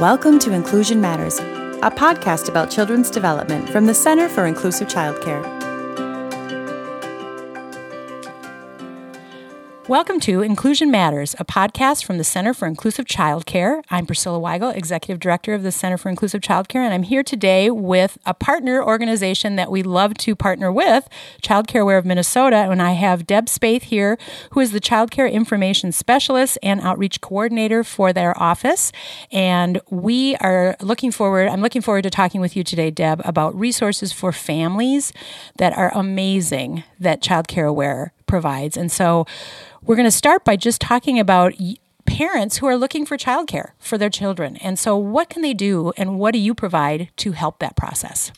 Welcome to Inclusion Matters, a podcast about children's development from the Center for Inclusive Childcare. Welcome to Inclusion Matters, a podcast from the Center for Inclusive Childcare. I'm Priscilla Weigel, Executive Director of the Center for Inclusive Childcare, and I'm here today with a partner organization that we love to partner with, Childcare Aware of Minnesota. And I have Deb Spaeth here, who is the Childcare Information Specialist and Outreach Coordinator for their office. And we are looking forward, I'm looking forward to talking with you today, Deb, about resources for families that are amazing that Childcare Aware provides. And so we're going to start by just talking about parents who are looking for childcare for their children. And so, what can they do, and what do you provide to help that process?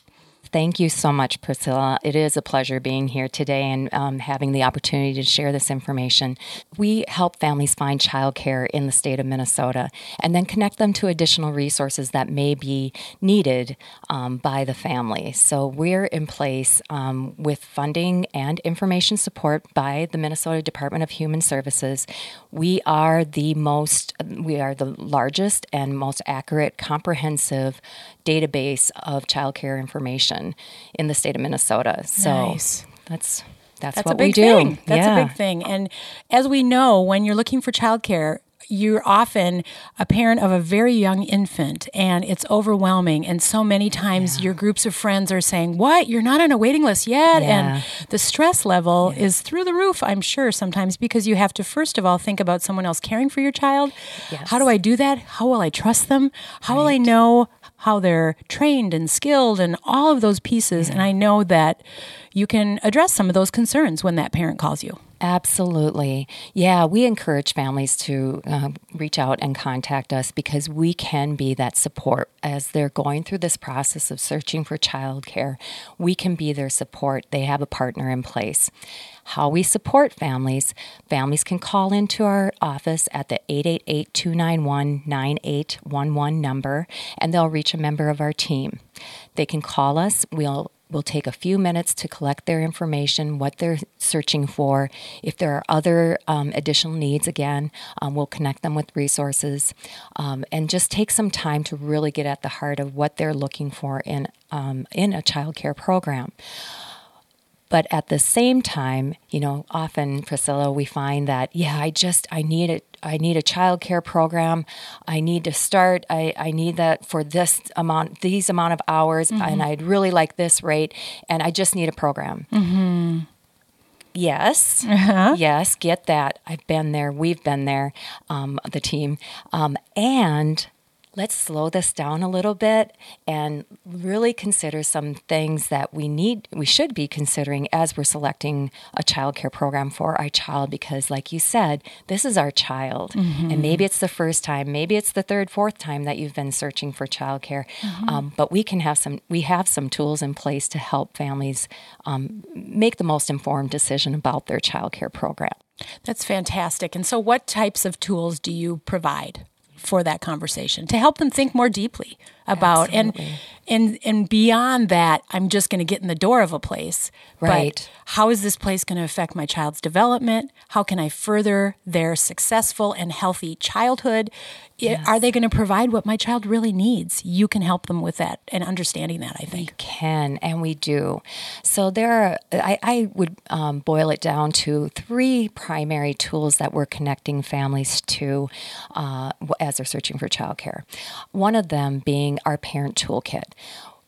Thank you so much, Priscilla. It is a pleasure being here today and um, having the opportunity to share this information. We help families find childcare in the state of Minnesota and then connect them to additional resources that may be needed um, by the family. So we're in place um, with funding and information support by the Minnesota Department of Human Services. We are the most, we are the largest and most accurate, comprehensive database of childcare information in the state of Minnesota. So nice. that's that's, that's what we do. Thing. That's yeah. a big thing. And as we know, when you're looking for childcare, you're often a parent of a very young infant and it's overwhelming and so many times yeah. your groups of friends are saying what you're not on a waiting list yet yeah. and the stress level yeah. is through the roof i'm sure sometimes because you have to first of all think about someone else caring for your child yes. how do i do that how will i trust them how right. will i know how they're trained and skilled and all of those pieces. Yeah. And I know that you can address some of those concerns when that parent calls you. Absolutely. Yeah, we encourage families to uh, reach out and contact us because we can be that support as they're going through this process of searching for childcare. We can be their support. They have a partner in place how we support families. Families can call into our office at the 888 291 9811 number and they'll reach a member of our team. They can call us. We'll We'll take a few minutes to collect their information, what they're searching for. If there are other um, additional needs, again, um, we'll connect them with resources um, and just take some time to really get at the heart of what they're looking for in, um, in a child care program. But at the same time, you know, often Priscilla, we find that, yeah, I just, I need it. I need a child care program. I need to start. I, I need that for this amount, these amount of hours, mm-hmm. and I'd really like this rate, and I just need a program. Mm-hmm. Yes, uh-huh. yes, get that. I've been there. We've been there, um, the team, um, and let's slow this down a little bit and really consider some things that we need we should be considering as we're selecting a child care program for our child because like you said this is our child. Mm-hmm. and maybe it's the first time maybe it's the third fourth time that you've been searching for child care mm-hmm. um, but we can have some we have some tools in place to help families um, make the most informed decision about their child care program. That's fantastic. And so what types of tools do you provide for that conversation to help them think more deeply about Absolutely. and and and beyond that i'm just going to get in the door of a place right. how is this place going to affect my child's development? How can i further their successful and healthy childhood? Yes. are they going to provide what my child really needs? You can help them with that and understanding that i think. we can and we do. So there are i, I would um, boil it down to three primary tools that we're connecting families to uh, as they're searching for childcare one of them being our parent toolkit.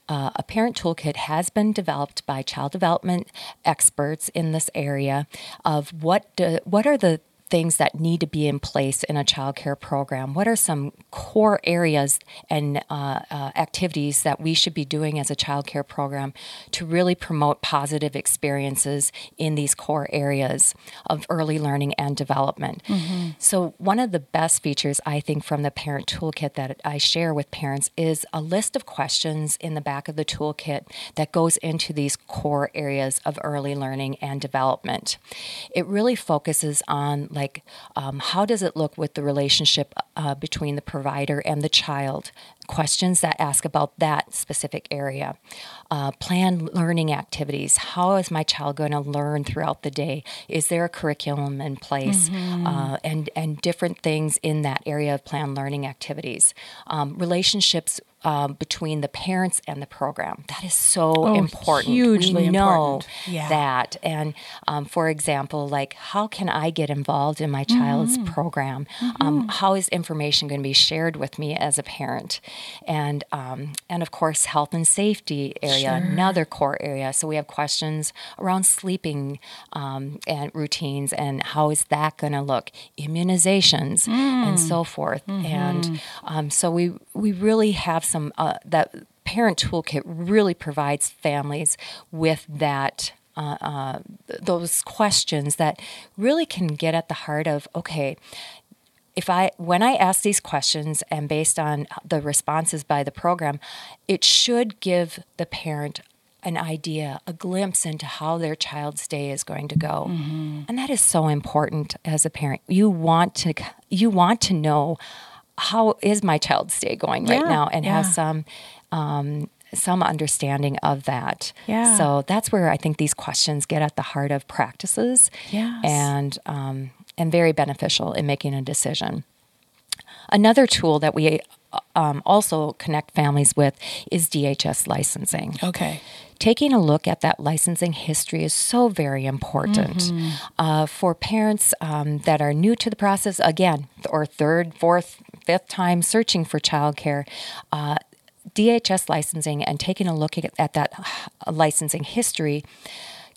Uh, a parent toolkit has been developed by child development experts in this area of what do, what are the things that need to be in place in a child care program? What are some core areas and uh, uh, activities that we should be doing as a child care program to really promote positive experiences in these core areas of early learning and development? Mm-hmm. So, one of the best features I think from the parent toolkit that I share with parents is a list of questions in the back of the toolkit that goes into these core areas of early learning and development. It really focuses on like um, how does it look with the relationship uh, between the provider and the child? Questions that ask about that specific area. Uh, plan learning activities. How is my child going to learn throughout the day? Is there a curriculum in place? Mm-hmm. Uh, and and different things in that area of plan learning activities. Um, relationships um, between the parents and the program. That is so oh, important. Hugely we know important. Yeah. that. And um, for example, like how can I get involved in my child's mm-hmm. program? Um, mm-hmm. Um, how is information going to be shared with me as a parent? And um, and of course, health and safety area, sure. another core area. So we have questions around sleeping um, and routines and how is that going to look? Immunizations mm. and so forth. Mm-hmm. And so we we really have some uh, that parent toolkit really provides families with that uh, uh, those questions that really can get at the heart of okay if i when i ask these questions and based on the responses by the program it should give the parent an idea, a glimpse into how their child's day is going to go. Mm-hmm. And that is so important as a parent. You want to you want to know how is my child's day going right now and yeah. have some um, some understanding of that. Yeah. So that's where I think these questions get at the heart of practices yes. and um, and very beneficial in making a decision. Another tool that we um, also connect families with is DHS licensing. Okay taking a look at that licensing history is so very important mm-hmm. uh, for parents um, that are new to the process, again, or third, fourth, fifth time searching for childcare. Uh, DHS licensing and taking a look at, at that uh, licensing history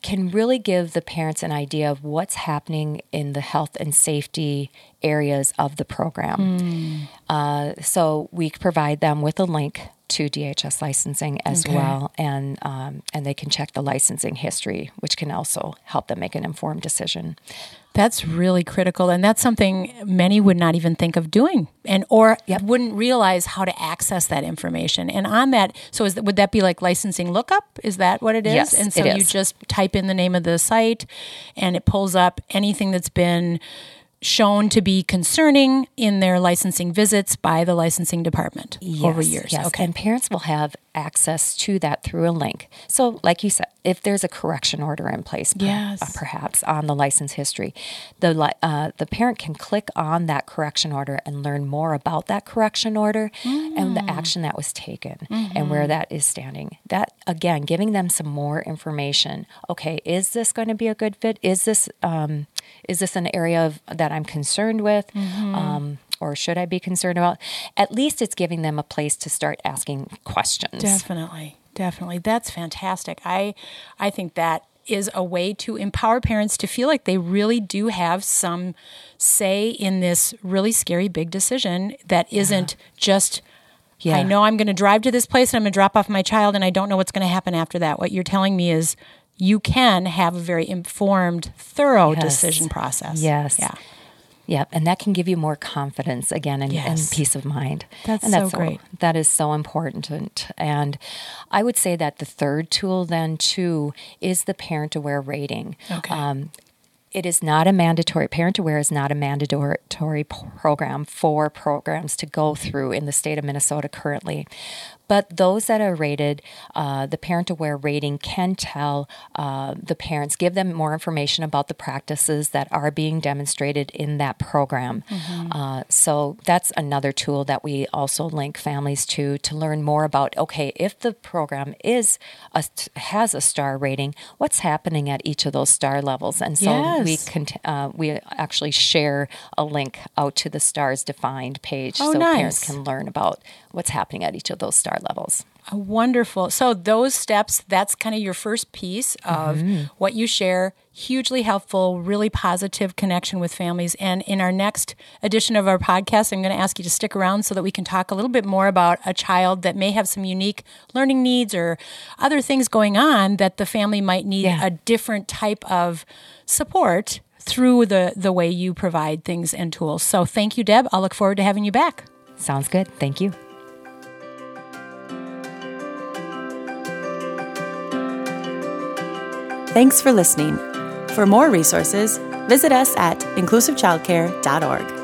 can really give the parents an idea of what's happening in the health and safety areas of the program. Mm. Uh, so we provide them with a link to DHS licensing as okay. well, and um, and they can check the licensing history, which can also help them make an informed decision. That's really critical, and that's something many would not even think of doing, and or yep. wouldn't realize how to access that information. And on that, so is that, would that be like licensing lookup? Is that what it is? Yes, and so you just type in the name of the site, and it pulls up anything that's been shown to be concerning in their licensing visits by the licensing department yes, over years. Yes. Okay. And parents will have access to that through a link. So, like you said, if there's a correction order in place, yes. per, uh, perhaps on the license history, the uh, the parent can click on that correction order and learn more about that correction order mm. and the mm. action that was taken mm-hmm. and where that is standing. That again, giving them some more information. Okay, is this going to be a good fit? Is this um, is this an area of, that I'm concerned with? Mm-hmm. Um, or should I be concerned about? At least it's giving them a place to start asking questions. Definitely. Definitely. That's fantastic. I I think that is a way to empower parents to feel like they really do have some say in this really scary big decision that isn't just yeah. I know I'm going to drive to this place and I'm going to drop off my child and I don't know what's going to happen after that. What you're telling me is you can have a very informed, thorough yes. decision process. Yes. Yeah. Yep, and that can give you more confidence again and, yes. and peace of mind. That's, and that's so great. that is so important. And, and I would say that the third tool then too is the parent aware rating. Okay. Um, it is not a mandatory parent aware is not a mandatory program for programs to go through in the state of minnesota currently but those that are rated, uh, the parent aware rating can tell uh, the parents, give them more information about the practices that are being demonstrated in that program. Mm-hmm. Uh, so that's another tool that we also link families to to learn more about. Okay, if the program is a, has a star rating, what's happening at each of those star levels? And so yes. we can uh, we actually share a link out to the stars defined page oh, so nice. parents can learn about what's happening at each of those star levels. Wonderful. So, those steps, that's kind of your first piece of mm-hmm. what you share. Hugely helpful, really positive connection with families. And in our next edition of our podcast, I'm going to ask you to stick around so that we can talk a little bit more about a child that may have some unique learning needs or other things going on that the family might need yeah. a different type of support through the, the way you provide things and tools. So, thank you, Deb. I'll look forward to having you back. Sounds good. Thank you. Thanks for listening. For more resources, Visit us at inclusivechildcare.org.